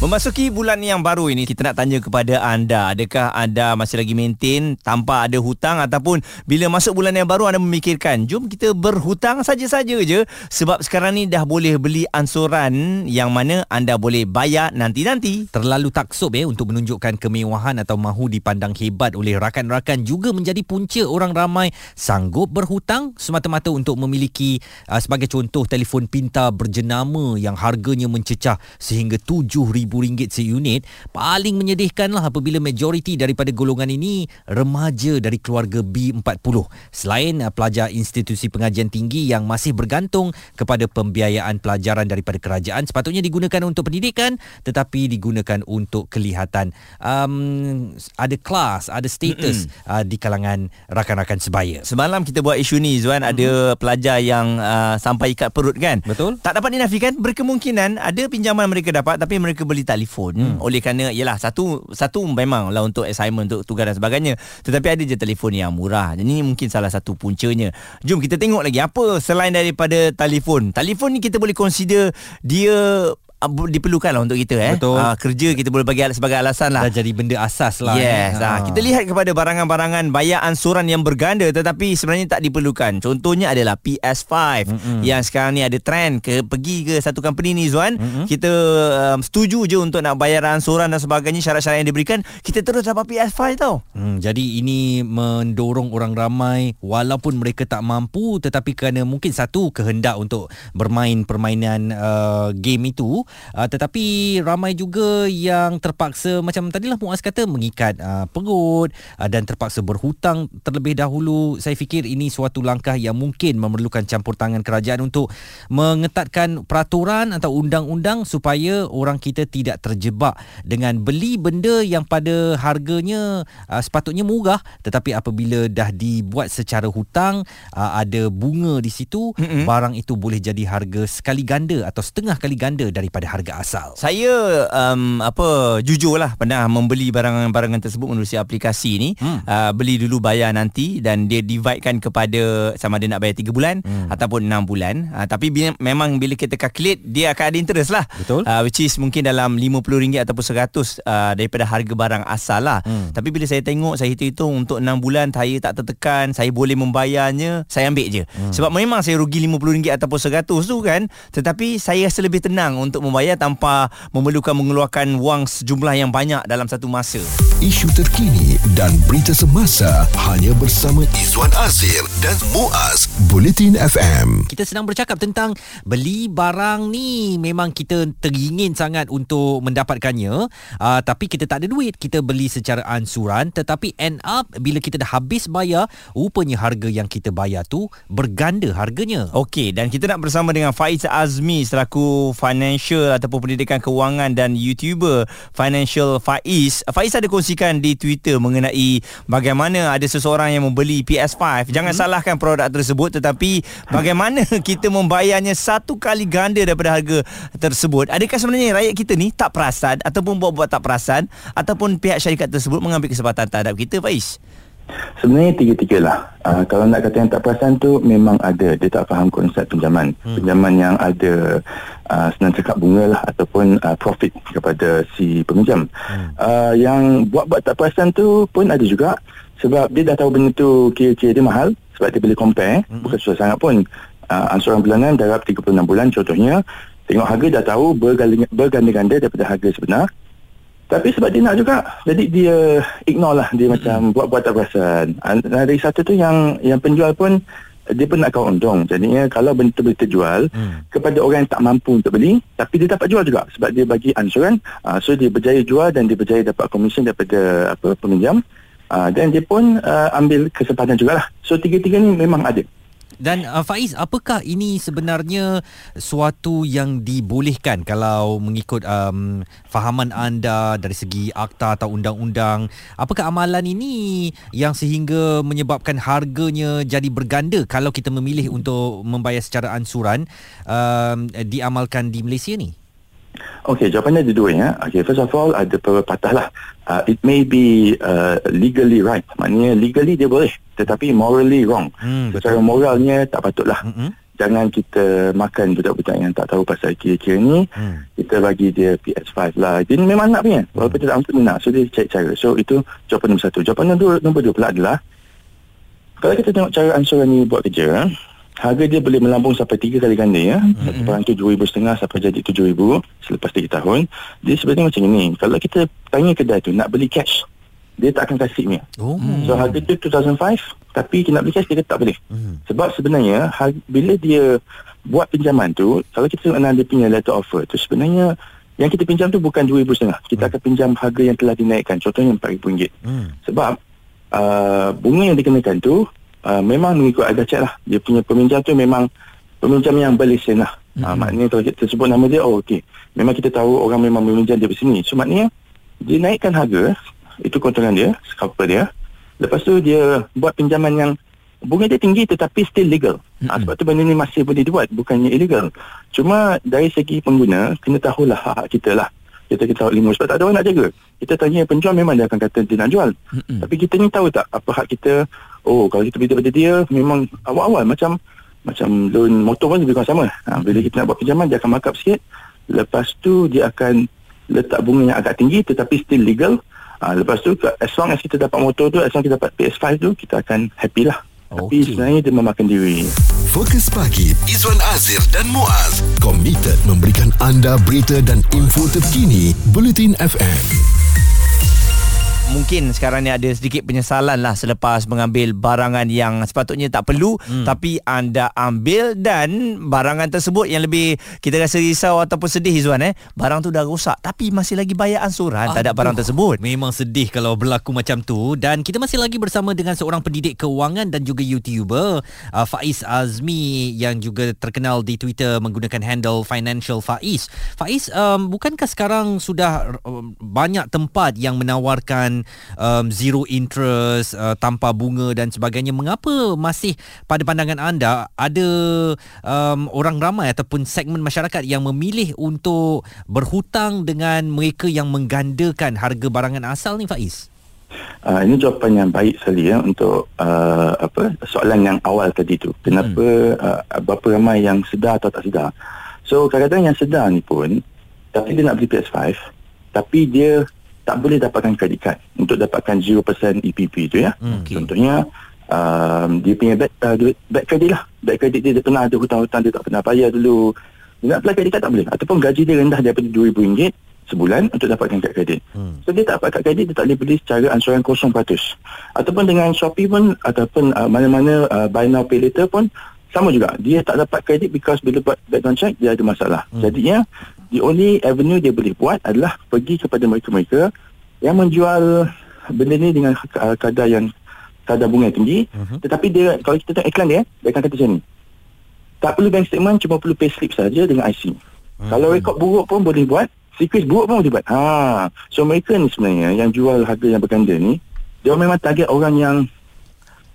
Memasuki bulan yang baru ini kita nak tanya kepada anda adakah anda masih lagi maintain tanpa ada hutang? Ataupun bila masuk bulan yang baru anda memikirkan jom kita berhutang saja-saja je. Sebab sekarang ni dah boleh beli ansuran yang mana anda boleh bayar nanti-nanti. Terlalu taksub eh untuk menunjukkan kemewahan atau mahu dipandang hebat oleh rakan-rakan. Juga menjadi punca orang ramai sanggup berhutang semata-mata untuk memiliki uh, sebagai contoh telefon pintar berjenama yang harganya mencecah sehingga 7000 RM1,000 seunit paling menyedihkan lah apabila majoriti daripada golongan ini remaja dari keluarga B40 selain uh, pelajar institusi pengajian tinggi yang masih bergantung kepada pembiayaan pelajaran daripada kerajaan sepatutnya digunakan untuk pendidikan tetapi digunakan untuk kelihatan. Um, ada kelas ada status uh, di kalangan rakan-rakan sebaya. Semalam kita buat isu ni Zuan. Mm-hmm. ada pelajar yang uh, sampai ikat perut kan? Betul. Tak dapat dinafikan berkemungkinan ada pinjaman mereka dapat tapi mereka beli beli telefon. Hmm. oleh kerana yalah satu satu memanglah untuk assignment untuk tugas dan sebagainya. Tetapi ada je telefon yang murah. Jadi ini mungkin salah satu puncanya. Jom kita tengok lagi apa selain daripada telefon? Telefon ni kita boleh consider dia diperlukan lah untuk kita eh. Betul. Uh, kerja kita boleh bagi sebagai alasan lah. Dah jadi benda asas lah. Yes. Eh. Uh. Kita lihat kepada barangan-barangan bayar ansuran yang berganda tetapi sebenarnya tak diperlukan. Contohnya adalah PS5 mm-hmm. yang sekarang ni ada trend ke pergi ke satu company ni Zuan. Mm-hmm. Kita um, setuju je untuk nak bayar ansuran dan sebagainya syarat-syarat yang diberikan. Kita terus dapat PS5 tau. Hmm, jadi ini mendorong orang ramai walaupun mereka tak mampu tetapi kerana mungkin satu kehendak untuk bermain permainan uh, game itu uh, tetapi ramai juga yang terpaksa macam tadilah Muaz kata mengikat uh, perut uh, dan terpaksa berhutang terlebih dahulu saya fikir ini suatu langkah yang mungkin memerlukan campur tangan kerajaan untuk mengetatkan peraturan atau undang-undang supaya orang kita tidak terjebak dengan beli benda yang pada harganya uh, sepatutnya murah tetapi apabila dah dibuat secara hutang uh, ada bunga di situ mm-hmm. barang itu boleh jadi harga sekali ganda atau setengah kali ganda daripada daripada harga asal. Saya um, apa jujurlah pernah membeli barangan-barangan tersebut melalui aplikasi ni. Hmm. Uh, beli dulu bayar nanti dan dia dividekan kepada sama ada nak bayar 3 bulan hmm. ataupun 6 bulan. Uh, tapi bila, memang bila kita calculate dia akan ada interest lah. Betul. Uh, which is mungkin dalam RM50 ataupun 100 uh, daripada harga barang asal lah. Hmm. Tapi bila saya tengok saya hitung-hitung untuk 6 bulan saya tak tertekan, saya boleh membayarnya, saya ambil je. Hmm. Sebab memang saya rugi RM50 ataupun 100 tu kan. Tetapi saya rasa lebih tenang untuk membayar tanpa memerlukan mengeluarkan wang sejumlah yang banyak dalam satu masa. Isu terkini dan berita semasa hanya bersama Izwan Azir dan Muaz Bulletin FM. Kita sedang bercakap tentang beli barang ni memang kita teringin sangat untuk mendapatkannya uh, tapi kita tak ada duit kita beli secara ansuran tetapi end up bila kita dah habis bayar rupanya harga yang kita bayar tu berganda harganya. Okey dan kita nak bersama dengan Faiz Azmi selaku financial financial ataupun pendidikan kewangan dan YouTuber Financial Faiz. Faiz ada kongsikan di Twitter mengenai bagaimana ada seseorang yang membeli PS5. Jangan hmm. salahkan produk tersebut tetapi bagaimana kita membayarnya satu kali ganda daripada harga tersebut. Adakah sebenarnya rakyat kita ni tak perasan ataupun buat-buat tak perasan ataupun pihak syarikat tersebut mengambil kesempatan terhadap kita Faiz? Sebenarnya tiga-tiga lah. Uh, kalau nak kata yang tak perasan tu memang ada. Dia tak faham konsep pinjaman. Hmm. Pinjaman yang ada uh, senang cakap bunga lah ataupun uh, profit kepada si peminjam. Hmm. Uh, yang buat-buat tak perasan tu pun ada juga. Sebab dia dah tahu benda tu kira-kira dia mahal. Sebab dia boleh compare. Hmm. Bukan susah sangat pun. Uh, ansuran bulanan darab 36 bulan contohnya. Tengok harga dah tahu berganda-ganda daripada harga sebenar. Tapi sebab dia nak juga Jadi dia ignore lah. Dia macam buat-buat tak perasan. Dari satu tu yang Yang penjual pun Dia pun nak kau untung Jadinya kalau benda boleh terjual hmm. Kepada orang yang tak mampu untuk beli Tapi dia dapat jual juga. Sebab dia bagi ansuran uh, So dia berjaya jual Dan dia berjaya dapat komisen Daripada apa peminjam. Uh, Dan dia pun uh, ambil kesempatan jugalah. So tiga-tiga ni memang ada dan uh, Faiz, apakah ini sebenarnya suatu yang dibolehkan kalau mengikut um, fahaman anda dari segi akta atau undang-undang? Apakah amalan ini yang sehingga menyebabkan harganya jadi berganda kalau kita memilih untuk membayar secara ansuran um, diamalkan di Malaysia ni? Okay, jawapannya ada dua ya. Okay, first of all ada pepatah lah. Uh, it may be uh, legally right. Maknanya legally dia boleh, tetapi morally wrong. Hmm, Secara moralnya tak patutlah. Mm-mm. Jangan kita makan budak-budak yang tak tahu pasal kira-kira ni. Hmm. Kita bagi dia PS5 lah. Dia memang nak punya. Walaupun dia tak mampu nak. So dia cari cara. So itu jawapan nombor satu. Jawapan nombor, nombor dua pula adalah kalau kita tengok cara ansuran ni buat kerja, harga dia boleh melambung sampai tiga kali ganda ya. Satu barang tu RM2,500 sampai jadi RM7,000 selepas tiga tahun. Dia sebenarnya macam ini. Kalau kita tanya kedai tu nak beli cash, dia tak akan kasih punya. Oh. So harga tu 2005 tapi kita nak beli cash dia kata tak boleh. Hmm. Sebab sebenarnya har- bila dia buat pinjaman tu kalau kita tengok dia punya letter offer tu sebenarnya yang kita pinjam tu bukan RM2,500. Kita akan pinjam harga yang telah dinaikkan. Contohnya RM4,000. Hmm. Sebab uh, bunga yang dikenakan tu uh, memang mengikut ada cek lah. Dia punya peminjam tu memang peminjam yang berlesen lah. Mm-hmm. Uh, maknanya kalau kita sebut nama dia, oh okey. Memang kita tahu orang memang meminjam dia di sini. So maknanya dia naikkan harga, itu keuntungan dia, scalper dia. Lepas tu dia buat pinjaman yang bunga dia tinggi tetapi still legal. Mm-hmm. Uh, sebab tu benda ni masih boleh dibuat, bukannya illegal. Cuma dari segi pengguna, kena tahulah hak-hak kita lah. Kita kita tahu lima sebab tak ada orang nak jaga. Kita tanya penjual memang dia akan kata dia nak jual. Mm-mm. Tapi kita ni tahu tak apa hak kita Oh kalau kita beli daripada dia Memang awal-awal macam Macam loan motor pun lebih kurang sama ha, Bila kita nak buat pinjaman Dia akan markup sikit Lepas tu dia akan Letak bunga yang agak tinggi Tetapi still legal ha, Lepas tu As long as kita dapat motor tu As long as kita dapat PS5 tu Kita akan happy lah Tapi Okey. sebenarnya dia memakan diri Fokus pagi Izwan Azir dan Muaz komited memberikan anda berita dan info terkini Bulletin FM. Mungkin sekarang ni ada sedikit penyesalan lah selepas mengambil barangan yang sepatutnya tak perlu hmm. tapi anda ambil dan barangan tersebut yang lebih kita rasa risau ataupun sedih Izwan eh barang tu dah rosak tapi masih lagi bayar ansuran tak ada barang tersebut Memang sedih kalau berlaku macam tu dan kita masih lagi bersama dengan seorang pendidik keuangan dan juga YouTuber uh, Faiz Azmi yang juga terkenal di Twitter menggunakan handle Financial Faiz. Faiz, um, bukankah sekarang sudah um, banyak tempat yang menawarkan um, zero interest, uh, tanpa bunga dan sebagainya. Mengapa masih pada pandangan anda ada um, orang ramai ataupun segmen masyarakat yang memilih untuk berhutang dengan mereka yang menggandakan harga barangan asal ni Faiz? Uh, ini jawapan yang baik sekali ya untuk uh, apa soalan yang awal tadi tu. Kenapa uh, berapa ramai yang sedar atau tak sedar? So kadang-kadang yang sedar ni pun tapi dia nak beli PS5 tapi dia tak boleh dapatkan credit card untuk dapatkan 0% EPP tu ya. Hmm, okey. Contohnya um, dia punya bad, uh, duit, bad credit lah. Bad credit dia, dia pernah ada hutang-hutang dia tak pernah bayar dulu. Dia nak apply credit card tak boleh. Ataupun gaji dia rendah daripada RM2,000 sebulan untuk dapatkan kad kredit. Hmm. So dia tak dapat kad kredit dia tak boleh beli secara ansuran 0%. Ataupun dengan Shopee pun ataupun uh, mana-mana uh, buy now pay later pun sama juga. Dia tak dapat kredit because bila buat background check dia ada masalah. Hmm. Jadinya the only avenue dia boleh buat adalah pergi kepada mereka-mereka yang menjual benda ni dengan uh, kadar yang kadar bunga yang tinggi. Mhm. tetapi dia kalau kita tengok iklan dia dia akan kata macam ni. Tak perlu bank statement cuma perlu pay slip saja dengan IC kalau rekod buruk pun boleh buat secret buruk pun boleh buat. Ha. so mereka ni sebenarnya yang jual harga yang berganda ni dia memang target orang yang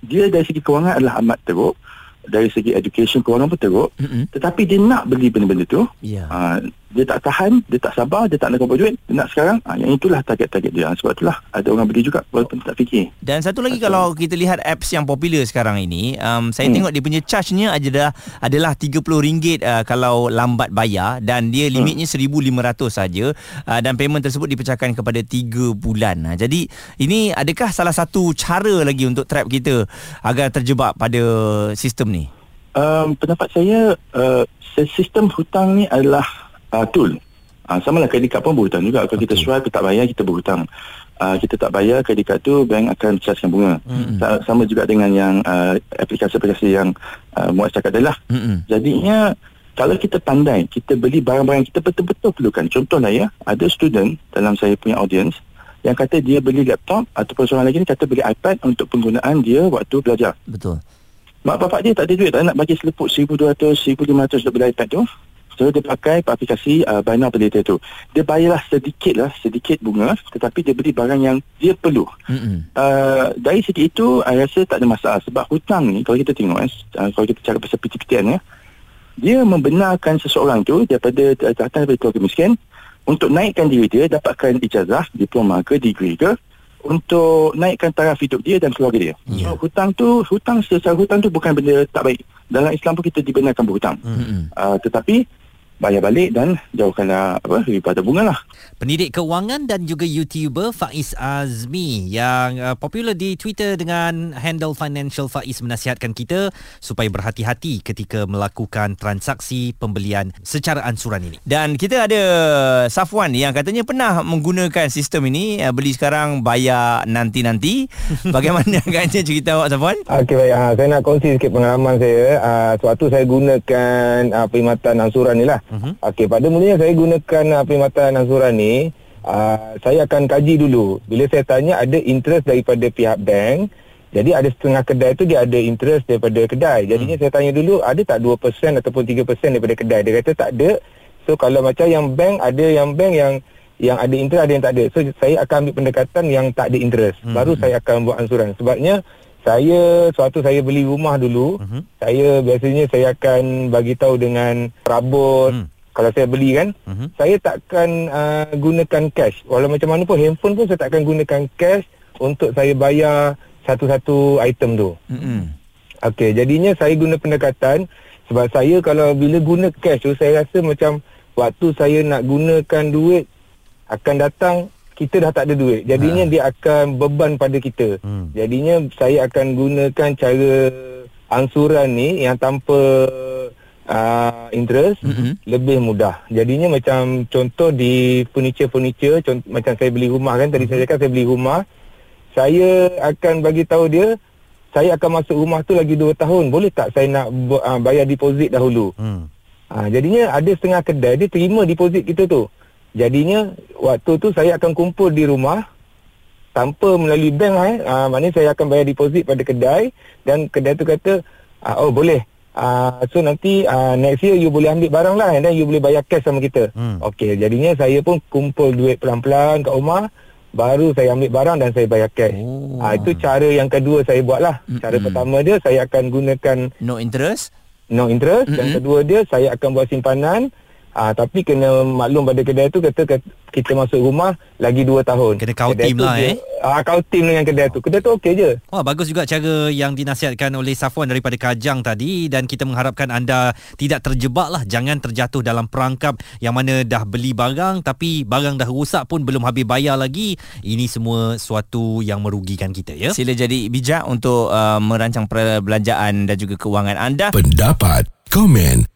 dia dari segi kewangan adalah amat teruk dari segi education kewangan pun teruk. Mm-mm. tetapi dia nak beli benda-benda tu ya. Ha, dia tak tahan, dia tak sabar, dia tak nak kumpul duit, dia nak sekarang. Ha, yang itulah target-target dia. Sebab itulah ada orang beli juga walaupun tak fikir. Dan satu lagi Betul. kalau kita lihat apps yang popular sekarang ini, um, saya Hmm. tengok dia punya charge-nya adalah adalah RM30 uh, kalau lambat bayar dan dia limitnya RM1,500 saja uh, dan payment tersebut dipecahkan kepada 3 bulan. Uh, jadi ini adakah salah satu cara lagi untuk trap kita agar terjebak pada sistem ni? Um, pendapat saya, uh, sistem hutang ni adalah uh, tool. Uh, sama lah kredit card pun berhutang juga. Kalau kita swipe, kita tak bayar, kita berhutang. Uh, kita tak bayar kredit card tu, bank akan chargekan bunga. Mm-mm. Sa- Sama juga dengan yang uh, aplikasi-aplikasi yang uh, Muaz cakap tadi lah. Mm-mm. Jadinya kalau kita pandai kita beli barang-barang kita betul-betul perlukan. Contohlah ya, ada student dalam saya punya audience yang kata dia beli laptop ataupun seorang lagi ni kata beli iPad untuk penggunaan dia waktu belajar. Betul. Mak bapak dia tak ada duit tak nak bagi seleput 1200 1500 untuk beli iPad tu. So dia pakai aplikasi uh, Buy Now Pay Later tu. Dia bayarlah sedikit lah, sedikit bunga tetapi dia beli barang yang dia perlu. Mm-mm. Uh, dari segi itu, saya rasa tak ada masalah. Sebab hutang ni, kalau kita tengok, eh, uh, kalau kita cakap pasal PT-PTN ya, dia membenarkan seseorang tu daripada datang daripada keluarga miskin untuk naikkan diri dia dapatkan ijazah, diploma ke, degree ke untuk naikkan taraf hidup dia dan keluarga dia. Yeah. So, hutang tu, hutang secara hutang tu bukan benda tak baik. Dalam Islam pun kita dibenarkan berhutang. Mm-hmm. Uh, tetapi bayar balik dan jauhkanlah apa daripada bunga lah. Pendidik kewangan dan juga YouTuber Faiz Azmi yang uh, popular di Twitter dengan handle Financial Faiz menasihatkan kita supaya berhati-hati ketika melakukan transaksi pembelian secara ansuran ini. Dan kita ada Safwan yang katanya pernah menggunakan sistem ini uh, beli sekarang bayar nanti-nanti. Bagaimana agaknya cerita awak Safwan? Okey baik, ha, saya nak kongsi sikit pengalaman saya. Uh, suatu saya gunakan uh, perkhidmatan ansuran ni lah. Uh-huh. Okey, pada mulanya saya gunakan uh, perkhidmatan ansuran ni, uh, saya akan kaji dulu. Bila saya tanya ada interest daripada pihak bank, jadi ada setengah kedai tu dia ada interest daripada kedai. Jadinya hmm. saya tanya dulu, ada tak 2% ataupun 3% daripada kedai? Dia kata tak ada. So kalau macam yang bank ada yang bank yang yang ada interest ada yang tak ada. So saya akan ambil pendekatan yang tak ada interest. Hmm. Baru saya akan buat ansuran. Sebabnya saya suatu saya beli rumah dulu uh-huh. saya biasanya saya akan bagi tahu dengan perabot uh kalau saya beli kan uh-huh. saya takkan uh, gunakan cash walau macam mana pun handphone pun saya takkan gunakan cash untuk saya bayar satu-satu item tu uh-huh. okey jadinya saya guna pendekatan sebab saya kalau bila guna cash tu saya rasa macam waktu saya nak gunakan duit akan datang kita dah tak ada duit. Jadinya ha. dia akan beban pada kita. Hmm. Jadinya saya akan gunakan cara angsuran ni yang tanpa uh, interest mm-hmm. lebih mudah. Jadinya macam contoh di furniture-furniture contoh, macam saya beli rumah kan tadi mm-hmm. saya cakap saya beli rumah saya akan bagi tahu dia saya akan masuk rumah tu lagi 2 tahun. Boleh tak saya nak uh, bayar deposit dahulu? Hmm. Uh, jadinya ada setengah kedai dia terima deposit kita tu. Jadinya waktu tu saya akan kumpul di rumah tanpa melalui bank eh. Uh, maknanya saya akan bayar deposit pada kedai dan kedai tu kata uh, oh boleh. Uh, so nanti uh, next year you boleh ambil barang lah dan you boleh bayar cash sama kita. Hmm. Okey, jadinya saya pun kumpul duit pelan-pelan kat rumah baru saya ambil barang dan saya bayar cash. Oh. Uh, itu cara yang kedua saya buat lah. Mm-hmm. Cara pertama dia saya akan gunakan no interest. No interest mm-hmm. dan kedua dia saya akan buat simpanan Ah, tapi kena maklum pada kedai tu kata, kata kita masuk rumah lagi 2 tahun. Kena kau tim lah eh. Ah, kau tim dengan kedai tu. Kedai tu okey je. Wah, bagus juga cara yang dinasihatkan oleh Safwan daripada Kajang tadi dan kita mengharapkan anda tidak terjebak lah. Jangan terjatuh dalam perangkap yang mana dah beli barang tapi barang dah rosak pun belum habis bayar lagi. Ini semua suatu yang merugikan kita ya. Sila jadi bijak untuk uh, merancang perbelanjaan dan juga kewangan anda. Pendapat, komen